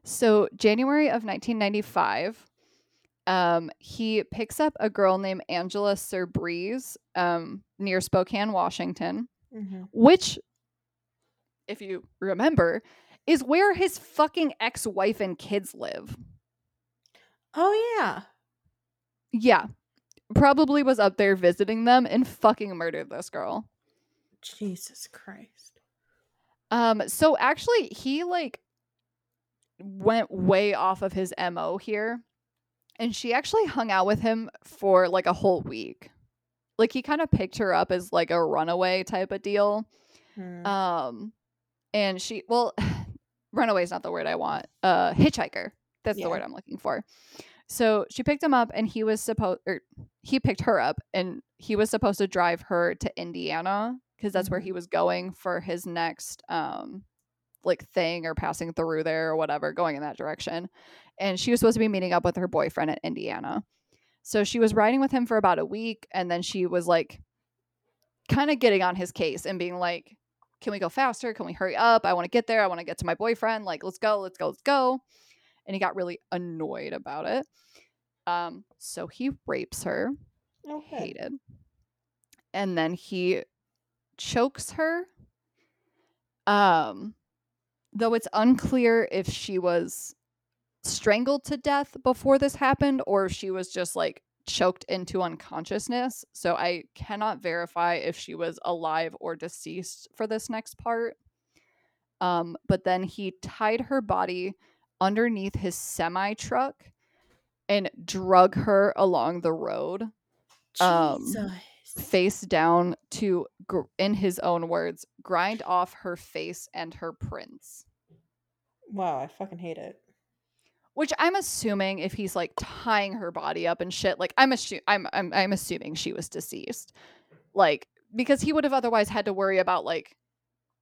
Speaker 1: So January of 1995, Um, he picks up a girl named Angela Subrize um, near Spokane, Washington,
Speaker 2: Mm-hmm.
Speaker 1: which, if you remember, is where his fucking ex wife and kids live.
Speaker 2: Oh yeah.
Speaker 1: Yeah. Probably was up there visiting them and fucking murdered this girl.
Speaker 2: Jesus Christ.
Speaker 1: Um, so actually he like went way off of his MO here. And she actually hung out with him for like a whole week. Like he kind of picked her up as like a runaway type of deal.
Speaker 2: Hmm.
Speaker 1: Um and she well runaway is not the word I want. Uh hitchhiker. That's
Speaker 2: Yeah.
Speaker 1: the word I'm looking for. So she picked him up and he was supposed or he picked her up and he was supposed to drive her to Indiana because that's where
Speaker 2: Mhm.
Speaker 1: he was going for his next um like thing or passing through there or whatever, going in that direction. And she was supposed to be meeting up with her boyfriend in Indiana. So she was riding with him for about a week and then she was like kind of getting on his case and being like, Can we go faster? Can we hurry up? I want to get there. I want to get to my boyfriend. Like, let's go, let's go, let's go. And he got really annoyed about it. Um, so he rapes her
Speaker 2: okay.
Speaker 1: hated. And then he chokes her. Um though it's unclear if she was strangled to death before this happened or if she was just like choked into unconsciousness. So I cannot verify if she was alive or deceased for this next part. Um but then he tied her body underneath his semi truck and drug her along the road Um,
Speaker 2: Jesus.
Speaker 1: Face down to, gr- in his own words, grind off her face and her prints.
Speaker 2: wow, I fucking hate it.
Speaker 1: Which I'm assuming if he's like tying her body up and shit, like I'm assu- I'm I'm I'm assuming she was deceased, like because he would have otherwise had to worry about like,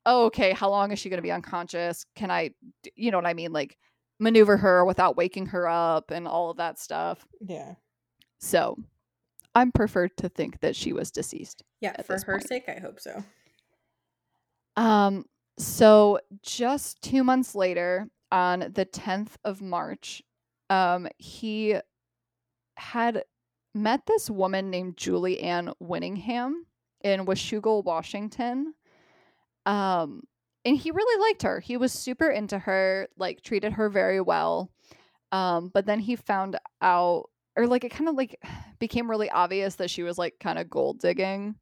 Speaker 1: oh okay, how long is she going to be unconscious? Can I, you know what I mean, like maneuver her without waking her up and all of that stuff.
Speaker 2: Yeah.
Speaker 1: So, I'm preferred to think that she was deceased.
Speaker 2: Yeah, for her
Speaker 1: point.
Speaker 2: sake, I hope so.
Speaker 1: Um, so just two months later, on the 10th of March, um, he had met this woman named Julie Ann Winningham in Washougal, Washington. Um, and he really liked her. He was super into her, like treated her very well. Um, but then he found out or like it kind of like became really obvious that she was like kind of gold digging.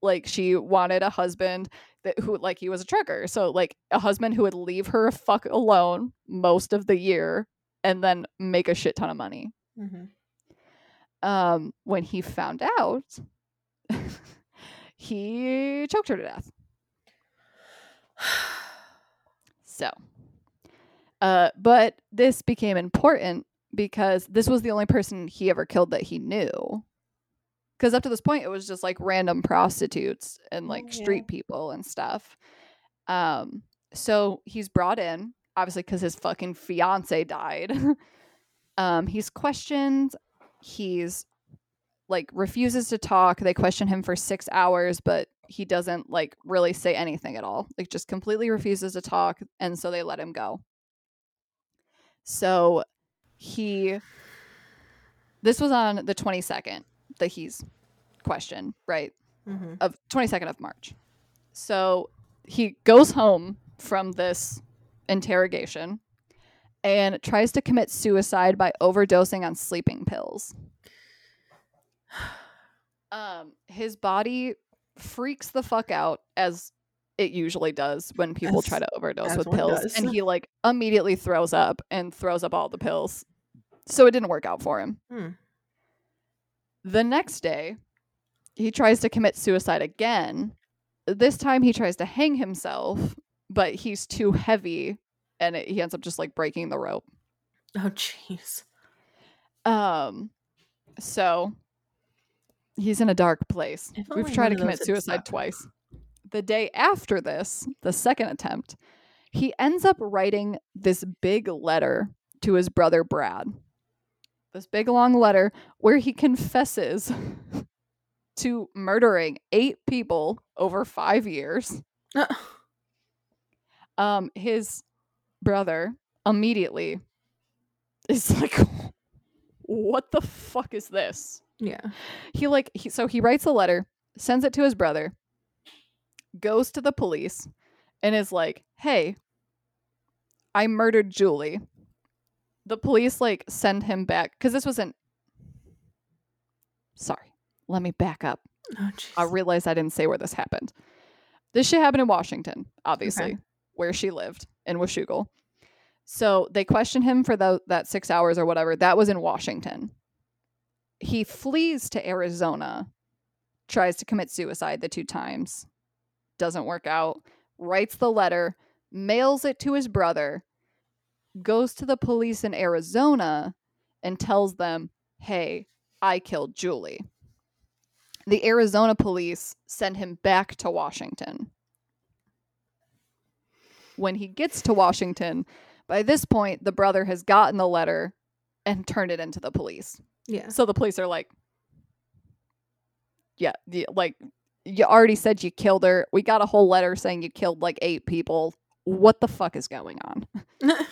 Speaker 1: Like she wanted a husband that who like he was a trucker. So like a husband who would leave her fuck alone most of the year and then make a shit ton of money.
Speaker 2: Mm-hmm.
Speaker 1: Um when he found out he choked her to death. So uh but this became important because this was the only person he ever killed that he knew. Cuz up to this point it was just like random prostitutes and like
Speaker 2: Oh, yeah.
Speaker 1: street people and stuff. Um so he's brought in obviously cuz his fucking fiance died. um he's questioned, he's like refuses to talk. They question him for 6 hours but he doesn't like really say anything at all. Like just completely refuses to talk and so they let him go. So he this was on the 22nd that he's questioned, right?
Speaker 2: Mm-hmm.
Speaker 1: Of 22nd of March. So he goes home from this interrogation and tries to commit suicide by overdosing on sleeping pills. Um his body freaks the fuck out as it usually does when people
Speaker 2: As-
Speaker 1: try to overdose with pills and he like immediately throws up and throws up all the pills. So it didn't work out for him.
Speaker 2: Hmm.
Speaker 1: The next day, he tries to commit suicide again. This time he tries to hang himself, but he's too heavy and it, he ends up just like breaking the rope.
Speaker 2: Oh, jeez.
Speaker 1: Um so he's in a dark place.
Speaker 2: If
Speaker 1: We've tried to commit suicide twice. The day after this, the second attempt, he ends up writing this big letter to his brother Brad. This big long letter where he confesses to murdering eight people over five years. Um, his brother immediately is like, what the fuck is this?
Speaker 2: Yeah.
Speaker 1: He like he, so he writes a letter, sends it to his brother, goes to the police, and is like, "Hey, I murdered Julie." The police like send him back because this wasn't. Sorry, let me back up.
Speaker 2: Oh,
Speaker 1: I realized I didn't say where this happened. This shit happened in Washington, obviously, where she lived in Washougal. So they questioned him for tho- that six hours or whatever. That was in Washington. He flees to Arizona, tries to commit suicide the two times, doesn't work out, writes the letter, mails it to his brother, goes to the police in Arizona, and tells them, hey, I killed Julie the Arizona police send him back to Washington. When he gets to Washington, by this point, the brother has gotten the letter and turned it into the police.
Speaker 2: Yeah.
Speaker 1: So the police are like, yeah, y- like, you already said you killed her. We got a whole letter saying you killed like eight people. What the fuck is going on?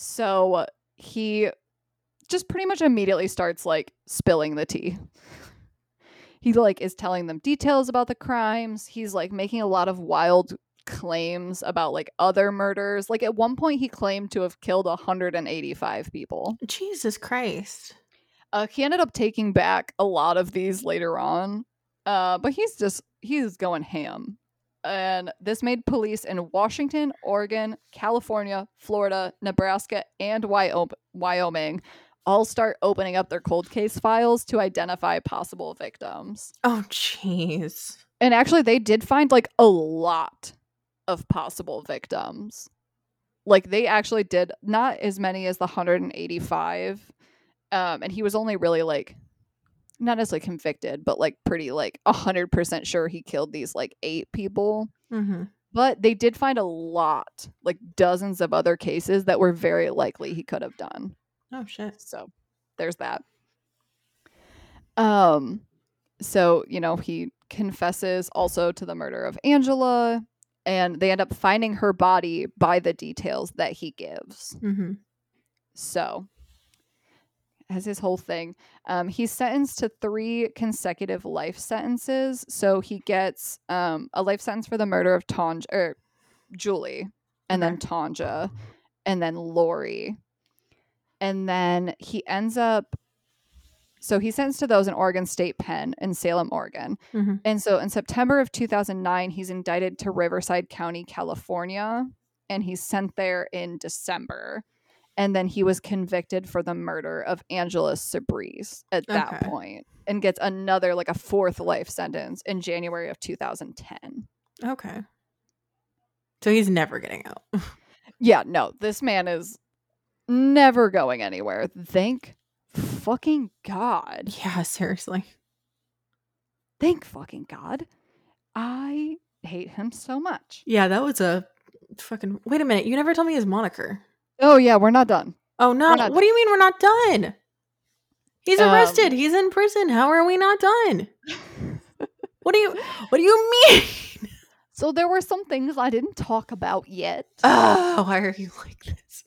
Speaker 1: So he just pretty much immediately starts like spilling the tea. He like is telling them details about the crimes. He's like making a lot of wild claims about like other murders. Like at one point he claimed to have killed 185 people.
Speaker 2: Jesus Christ.
Speaker 1: Uh, he ended up taking back a lot of these later on. Uh, but he's just he's going ham. And this made police in Washington, Oregon, California, Florida, Nebraska, and Wyoming all start opening up their cold case files to identify possible victims.
Speaker 2: Oh, jeez.
Speaker 1: And actually, they did find like a lot of possible victims. Like they actually did not as many as the 185. Um, and he was only really like not necessarily convicted, but like pretty like a 100% sure he killed these like eight people.
Speaker 2: Mm-hmm.
Speaker 1: But they did find a lot, like dozens of other cases that were very likely he could have done.
Speaker 2: Oh, shit.
Speaker 1: So there's that. Um so, you know, he confesses also to the murder of Angela and they end up finding her body by the details that he gives.
Speaker 2: Mm-hmm.
Speaker 1: So as his whole thing. Um, he's sentenced to three consecutive life sentences. So he gets um, a life sentence for the murder of Taunja or Julie, and then Taunja, and then Laurie. And then he ends up so he's sentenced to those in Oregon State Pen in Salem, Oregon.
Speaker 2: Mhm.
Speaker 1: And so in September of 2009, he's indicted to Riverside County, California, and he's sent there in December. And then he was convicted for the murder of Angela Subrize at that
Speaker 2: Okay.
Speaker 1: point and gets another, like a fourth life sentence in January of 2010.
Speaker 2: Okay. So he's never getting out.
Speaker 1: Yeah, no, this man is never going anywhere. Thank fucking God.
Speaker 2: yeah, seriously.
Speaker 1: Thank fucking God. I hate him so much.
Speaker 2: Yeah, that was a fucking. Wait a minute. You never told me his moniker.
Speaker 1: Oh, yeah, we're not done.
Speaker 2: Oh no! What do you mean we're not done? He's
Speaker 1: Um,
Speaker 2: arrested. He's in prison. How are we not done? What do you What do you mean?
Speaker 1: So there were some things I didn't talk about yet.
Speaker 2: Oh, why are you like this?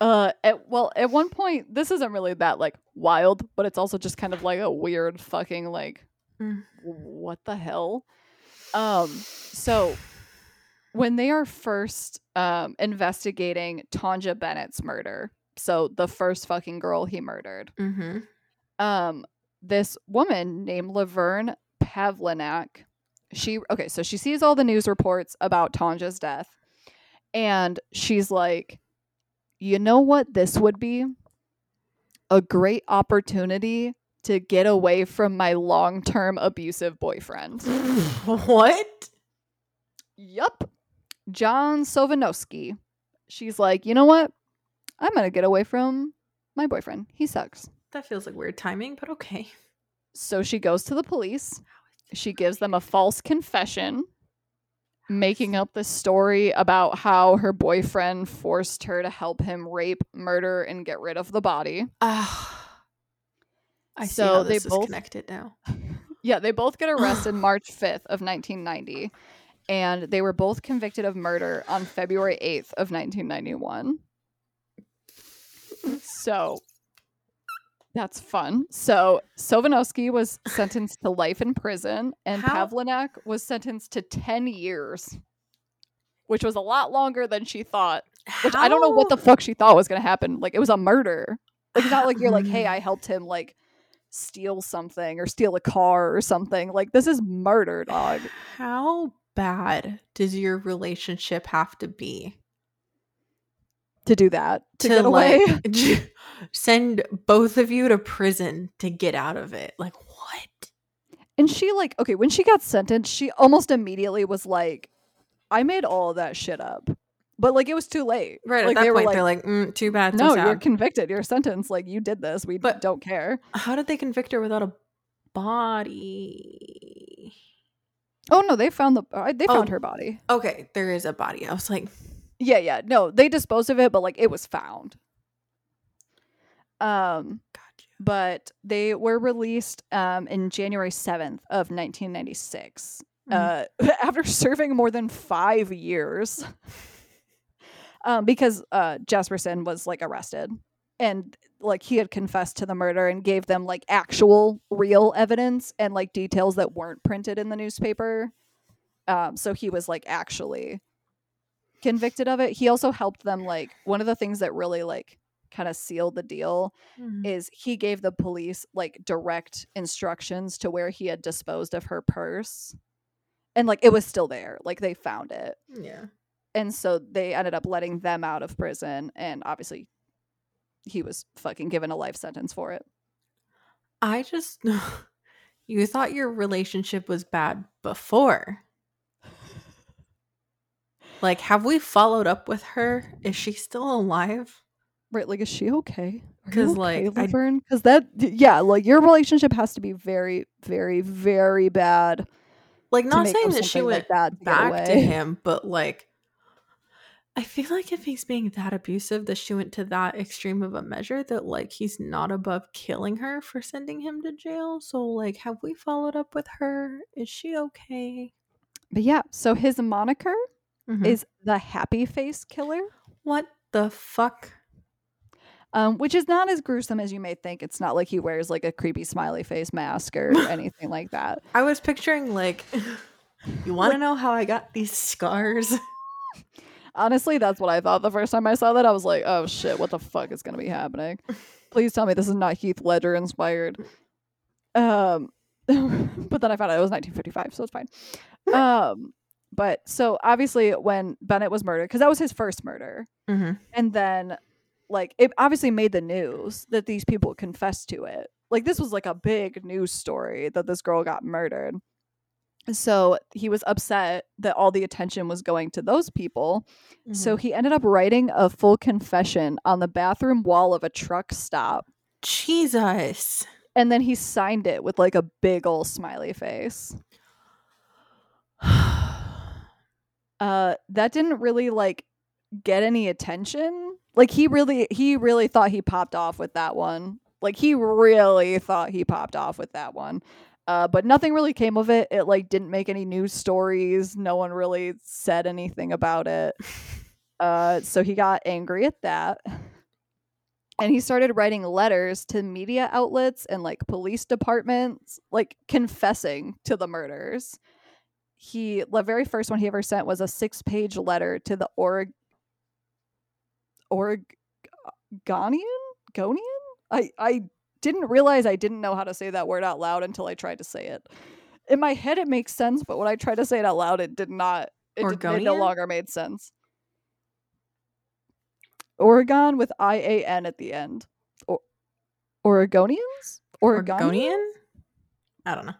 Speaker 1: Uh, at, well, at one point, this isn't really that like wild, but it's also just kind of like a weird fucking like,
Speaker 2: Mm.
Speaker 1: what the hell? Um, so when they are first um investigating Taunja Bennett's murder, so the first fucking girl he murdered,
Speaker 2: Mm-hmm.
Speaker 1: um, this woman named Laverne Pavlinac, she okay, so she sees all the news reports about Taunja's death, and she's like, you know what this would be? A great opportunity to get away from my long-term abusive boyfriend.
Speaker 2: what?
Speaker 1: yup. John Sosnovske. She's like, you know what? I'm gonna get away from my boyfriend. He sucks.
Speaker 2: That feels like weird timing, but okay.
Speaker 1: So she goes to the police. She gives them a false confession, making up the story about how her boyfriend forced her to help him rape, murder, and get rid of the body.
Speaker 2: Ah. I see
Speaker 1: So
Speaker 2: how
Speaker 1: they
Speaker 2: this is
Speaker 1: both-
Speaker 2: connected now.
Speaker 1: Yeah, they both get arrested March 5th of 1990, and they were both convicted of murder on February 8th of 1991. So, That's fun. So Sosnovske was sentenced to life in prison, and
Speaker 2: How-
Speaker 1: Pavlinac was sentenced to 10 years, which was a lot longer than she thought. Which I don't know what the fuck she thought was going to happen. Like, it was a murder. Like, it's not like you're like, hey. I helped him, like, steal something or steal a car or something. Like, this is murder, dog.
Speaker 2: How bad does your relationship have to be
Speaker 1: To do that, to,
Speaker 2: to,
Speaker 1: get away.
Speaker 2: like send both of you to prison to get out of it? Like what?
Speaker 1: And she like okay, when she got sentenced, she almost immediately was like, "I made all that shit up," but like it was too late.
Speaker 2: Right
Speaker 1: Like
Speaker 2: at that
Speaker 1: they were
Speaker 2: point,
Speaker 1: like,
Speaker 2: they're like, mm, "Too bad,
Speaker 1: "No,
Speaker 2: sad."
Speaker 1: you're convicted. You're sentenced. Like you did this. We
Speaker 2: But-
Speaker 1: don't care."
Speaker 2: How did they convict her without a body?
Speaker 1: Oh no, they found the uh, they found
Speaker 2: Oh.
Speaker 1: her body.
Speaker 2: Okay, there is a body. I was like,
Speaker 1: Yeah, yeah. No, they disposed of it, but like it was found. Um,
Speaker 2: gotcha.
Speaker 1: but they were released um in January seventh of 1996.
Speaker 2: Mhm.
Speaker 1: uh, after serving more than five years um, because uh, Jesperson was like arrested and like he had confessed to the murder and gave them like actual real evidence and like details that weren't printed in the newspaper. Um, so he was like actually convicted of it. He also helped them like one of the things that really like kind of sealed the deal
Speaker 2: Mhm.
Speaker 1: is he gave the police like direct instructions to where he had disposed of her purse and like it was still there like they found it
Speaker 2: yeah.
Speaker 1: and so they ended up letting them out of prison and obviously he was fucking given a life sentence for it
Speaker 2: I just you thought your relationship was bad before. Like, have we followed up with her? Is she still alive?
Speaker 1: right like is she okay
Speaker 2: Because,
Speaker 1: okay,
Speaker 2: like,
Speaker 1: Laverne? because that yeah like your relationship has to be very very very bad
Speaker 2: Like, not saying that she went
Speaker 1: like that
Speaker 2: back to him, but like, I feel like if he's being that abusive, that she went to that extreme of a measure, that like he's not above killing her for sending him to jail. So, like, have we followed up with her? Is she okay?
Speaker 1: but yeah so his moniker
Speaker 2: Mhm.
Speaker 1: is the happy face killer
Speaker 2: what the fuck?
Speaker 1: um, which is not as gruesome as you may think. It's not like he wears like a creepy smiley face mask or anything like that.
Speaker 2: I was picturing like, you want to know how I got these scars?
Speaker 1: Honestly, that's what I thought the first time I saw that. I was like, oh shit, what the fuck is going to be happening? Please tell me this is not Heath Ledger inspired. Um, but then I found out it was 1955, so it's fine. Um, but so obviously when Bennett was murdered, because that was his first murder,
Speaker 2: Mm-hmm.
Speaker 1: and then like it obviously made the news that these people confessed to it like this was like a big news story that this girl got murdered so he was upset that all the attention was going to those people. So he ended up writing a full confession on the bathroom wall of a truck stop.
Speaker 2: Jesus.
Speaker 1: and then he signed it with like a big old smiley face. Uh that didn't really like get any attention. Like he really he really thought he popped off with that one. Like he really thought he popped off with that one uh but nothing really came of it. It like didn't make any news stories. No one really said anything about it. Uh so he got angry at that. And he started writing letters to media outlets and like police departments like confessing to the murders. He the very first one he ever sent was a six page letter to the Oreg Oregonian Gonian? I I didn't realize I didn't know how to say that word out loud until I tried to say it. In my head it makes sense but when I tried to say it out loud it did not it, did, it no longer made sense. Oregon with I A N at the end. Or Oregonians? Oregonian?
Speaker 2: Oregonian? I don't know.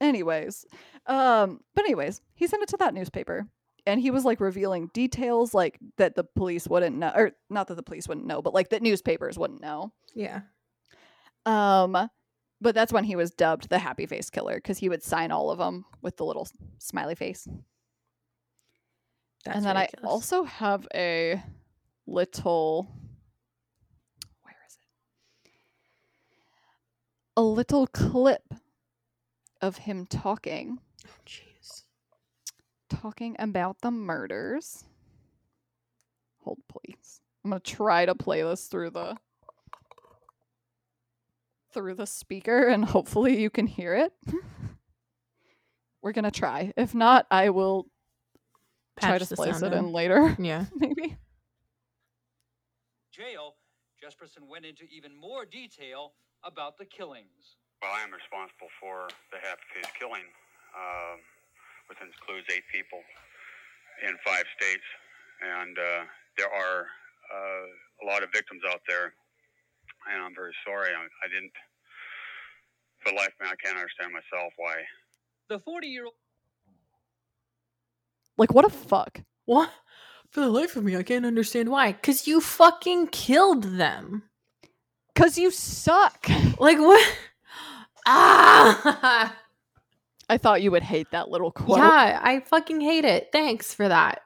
Speaker 1: anyways um but anyways he sent it to that newspaper and he was like revealing details like that the police wouldn't know or not that the police wouldn't know but like that newspapers wouldn't know.
Speaker 2: Yeah.
Speaker 1: Um but that's when he was dubbed the happy face killer because he would sign all of them with the little smiley face
Speaker 2: That's
Speaker 1: and then
Speaker 2: ridiculous.
Speaker 1: i also have a little where is it a little clip of him talking
Speaker 2: Oh, jeez.
Speaker 1: talking about the murders. Hold, please. I'm gonna try to play this through the. Through the speaker and hopefully you can hear it. We're going to try. If not, I will try to
Speaker 2: the
Speaker 1: splice it
Speaker 2: sound
Speaker 1: in later,
Speaker 2: Yeah.
Speaker 1: maybe.
Speaker 3: jail, Jesperson went into even more detail about the killings.
Speaker 4: Well, I am responsible for the Happy Face killing, um, which includes eight people in five states. And uh, there are uh, a lot of victims out there, and I'm very sorry. I, I didn't, for the life of me, I can't understand myself why.
Speaker 3: The 40 year old
Speaker 1: Like, what a fuck.
Speaker 2: What? For the life of me, I can't understand why. Cause you fucking killed them.
Speaker 1: Because you suck.
Speaker 2: Like what? Ah!
Speaker 1: I thought you would hate that little quote.
Speaker 2: Yeah, I fucking hate it. Thanks for that.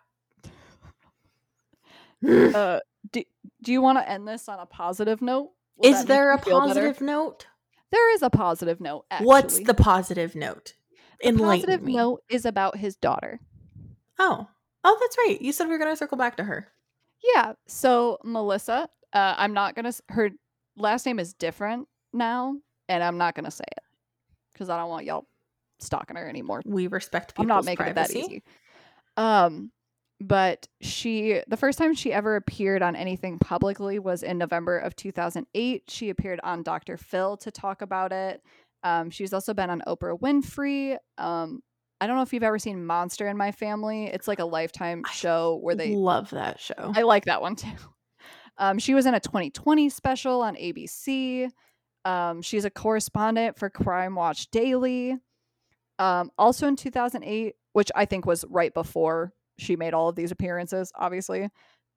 Speaker 1: Uh, do, do you want to end this on a positive note? Will
Speaker 2: Is there a
Speaker 1: feel better?
Speaker 2: positive note?
Speaker 1: There is a positive note. Actually.
Speaker 2: What's the positive note?
Speaker 1: The positive
Speaker 2: me.
Speaker 1: note is about his daughter.
Speaker 2: Oh. Oh, that's right. You said we were gonna circle back to her.
Speaker 1: Yeah. So Melissa, uh, I'm not gonna. Her last name is different now, and I'm not gonna say it because I don't want y'all stalking her anymore.
Speaker 2: We respect
Speaker 1: I'm not making
Speaker 2: privacy.
Speaker 1: it that easy. Um, but she, the first time she ever appeared on anything publicly was in November of 2008. She appeared on Dr. Phil to talk about it. Um, she's also been on Oprah Winfrey. Um, I don't know if you've ever seen Monster in My Family. It's like a lifetime show where they
Speaker 2: love that show.
Speaker 1: I like that one too. Um, she was in a 2020 special on ABC. Um, she's a correspondent for Crime Watch Daily. Um, also in 2008, which I think was right before she made all of these appearances, obviously,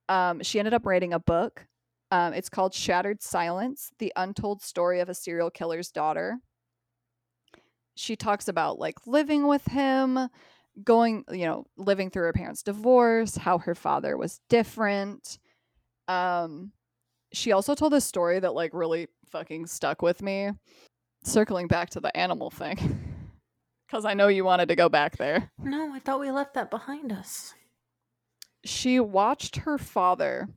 Speaker 1: um, she ended up writing a book. Um, it's called Shattered Silence The Untold Story of a Serial Killer's Daughter. She talks about like living with him, going, you know, living through her parents' divorce, how her father was different. Um, she also told a story that like really fucking stuck with me. Circling back to the animal thing, because I know you wanted to go back there.
Speaker 2: no, I thought we left that behind us.
Speaker 1: She watched her father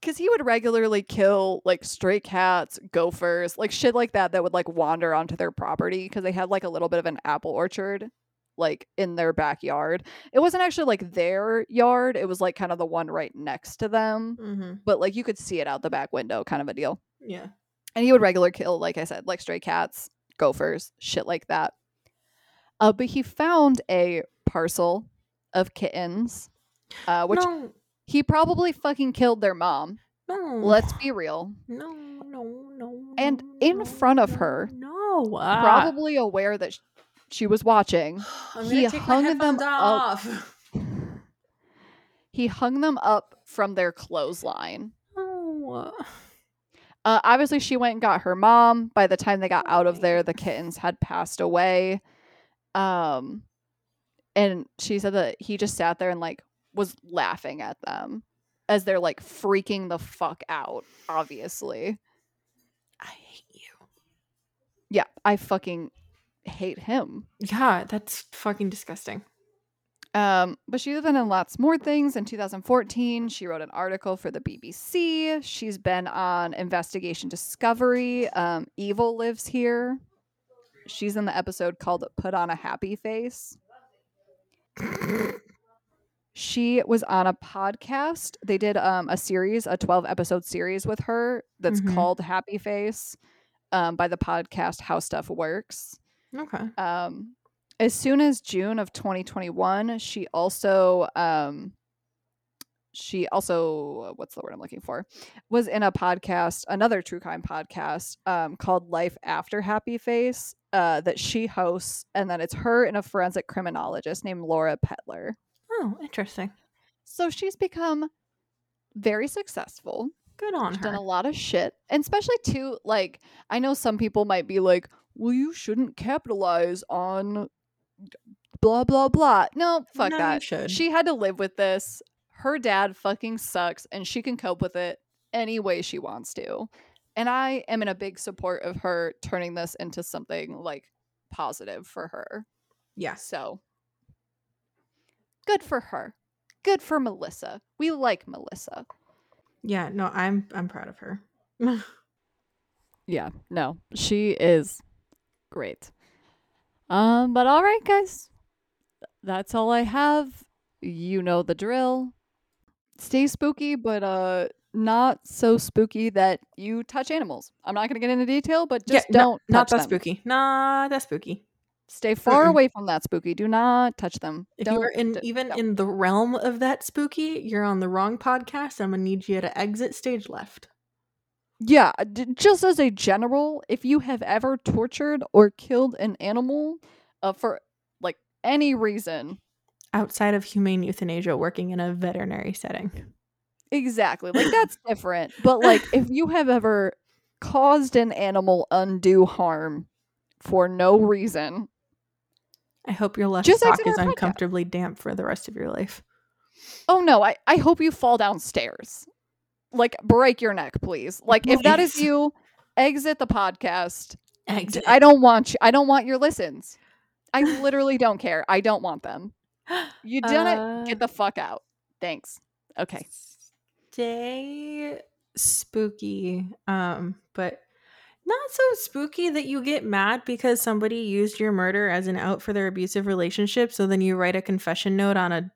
Speaker 1: because he would regularly kill like stray cats, gophers, like shit like that that would like wander onto their property because they had like a little bit of an apple orchard like in their backyard. It wasn't actually like their yard, it was like kind of the one right next to them,
Speaker 2: Mm-hmm.
Speaker 1: but like you could see it out the back window kind of a deal.
Speaker 2: Yeah.
Speaker 1: And he would regular kill, like I said, like stray cats, gophers, shit like that. Uh, but he found a parcel of kittens, uh, which
Speaker 2: no,
Speaker 1: he probably fucking killed their mom.
Speaker 2: no.
Speaker 1: Let's be real.
Speaker 2: No, no, no.
Speaker 1: And in
Speaker 2: no,
Speaker 1: front of her,
Speaker 2: No.
Speaker 1: Probably aware that sh- she was watching. He hung them
Speaker 2: headphones
Speaker 1: up. He hung them up from their clothesline.
Speaker 2: Oh.
Speaker 1: Uh, obviously, she went and got her mom. By the time they got out of there, the kittens had passed away. Um, and she said that he just sat there and like was laughing at them as they're like freaking the fuck out. Obviously,
Speaker 2: I hate you.
Speaker 1: yeah, I fucking hate him.
Speaker 2: Yeah, that's fucking disgusting.
Speaker 1: Um, but she's been in lots more things. In 2014, she wrote an article for the BBC. She's been on Investigation Discovery. Um, Evil lives here. She's in the episode called "Put on a Happy Face." She was on a podcast. They did um, a series, a 12 episode series with her that's
Speaker 2: Mhm.
Speaker 1: called Happy Face um, by the podcast How Stuff Works
Speaker 2: Okay.
Speaker 1: um as soon as June of 2021 she also um she also what's the word I'm looking for was in a podcast another true crime podcast um called Life After Happy Face uh that she hosts and then it's her and a forensic criminologist named Laura Pettler.
Speaker 2: Oh, interesting.
Speaker 1: So she's become very successful
Speaker 2: Good on her.
Speaker 1: She's
Speaker 2: her.
Speaker 1: done a lot of shit. And especially too, like, I know some people might be like, well, you shouldn't capitalize on blah blah blah. No, fuck
Speaker 2: No,
Speaker 1: that. She had to live with this. Her dad fucking sucks and she can cope with it any way she wants to. And I am in a big support of her turning this into something like positive for her.
Speaker 2: yeah.
Speaker 1: So good for her. Good for Melissa. We like Melissa.
Speaker 2: Yeah, no, I'm I'm proud of her.
Speaker 1: Yeah, no, she is great. Um, but all right, guys, that's all I have. You know the drill. Stay spooky, but uh, not so spooky that you touch animals. I'm not gonna get into detail, but just
Speaker 2: yeah,
Speaker 1: don't
Speaker 2: not, not that
Speaker 1: them.
Speaker 2: spooky. Not that spooky.
Speaker 1: Stay far
Speaker 2: Mm-mm.
Speaker 1: away from that spooky. Do not touch them.
Speaker 2: If
Speaker 1: don't,
Speaker 2: you're in
Speaker 1: d-
Speaker 2: even
Speaker 1: don't.
Speaker 2: in the realm of that spooky, you're on the wrong podcast. I'm gonna need you to exit stage left.
Speaker 1: Yeah, d- just as a general, if you have ever tortured or killed an animal uh, for like any reason,
Speaker 2: Outside of humane euthanasia, working in a veterinary setting.
Speaker 1: Exactly, like that's different. But like if you have ever caused an animal undue harm for no reason,
Speaker 2: I hope your left
Speaker 1: Just
Speaker 2: sock is
Speaker 1: our podcast.
Speaker 2: uncomfortably damp for the rest of your life.
Speaker 1: oh no, I, I hope you fall downstairs. Like break your neck, please. Like if that is you, exit the podcast.
Speaker 2: Exit.
Speaker 1: I don't want you I don't want your listens. I literally don't care. I don't want them. You done
Speaker 2: Uh,
Speaker 1: it. Get the fuck out. Thanks. Okay.
Speaker 2: Stay spooky. Um, but not so spooky that you get mad because somebody used your murder as an out for their abusive relationship. So then you write a confession note on a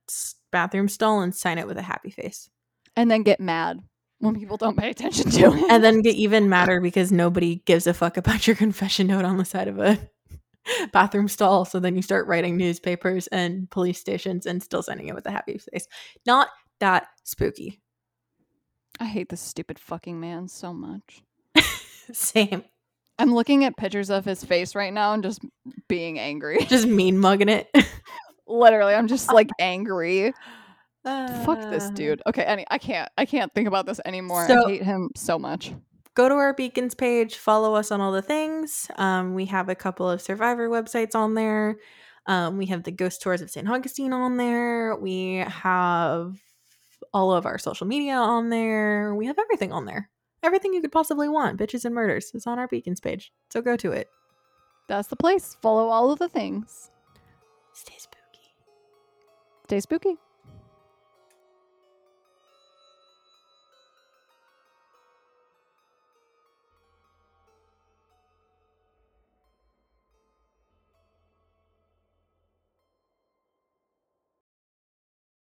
Speaker 2: bathroom stall and sign it with a happy face.
Speaker 1: And then get mad when people don't pay attention to it.
Speaker 2: And then get even madder because nobody gives a fuck about your confession note on the side of a bathroom stall. So then you start writing newspapers and police stations and still sending it with a happy face. Not that spooky.
Speaker 1: I hate this stupid fucking man so much.
Speaker 2: Same.
Speaker 1: I'm looking at pictures of his face right now and just being angry.
Speaker 2: Just mean mugging it.
Speaker 1: Literally, I'm just like angry. Fuck this
Speaker 2: Uh,
Speaker 1: dude. Okay, any I can't I can't think about this anymore.
Speaker 2: So-
Speaker 1: I hate him so much.
Speaker 2: Go to our beacons page, follow us on all the things. Um, we have a couple of survivor websites on there. Um, we have the ghost tours of St. Augustine on there. We have all of our social media on there. We have everything on there. Everything you could possibly want, bitches and murders, is on our beacons page. So go to it.
Speaker 1: That's the place. Follow all of the things.
Speaker 2: Stay spooky.
Speaker 1: Stay spooky.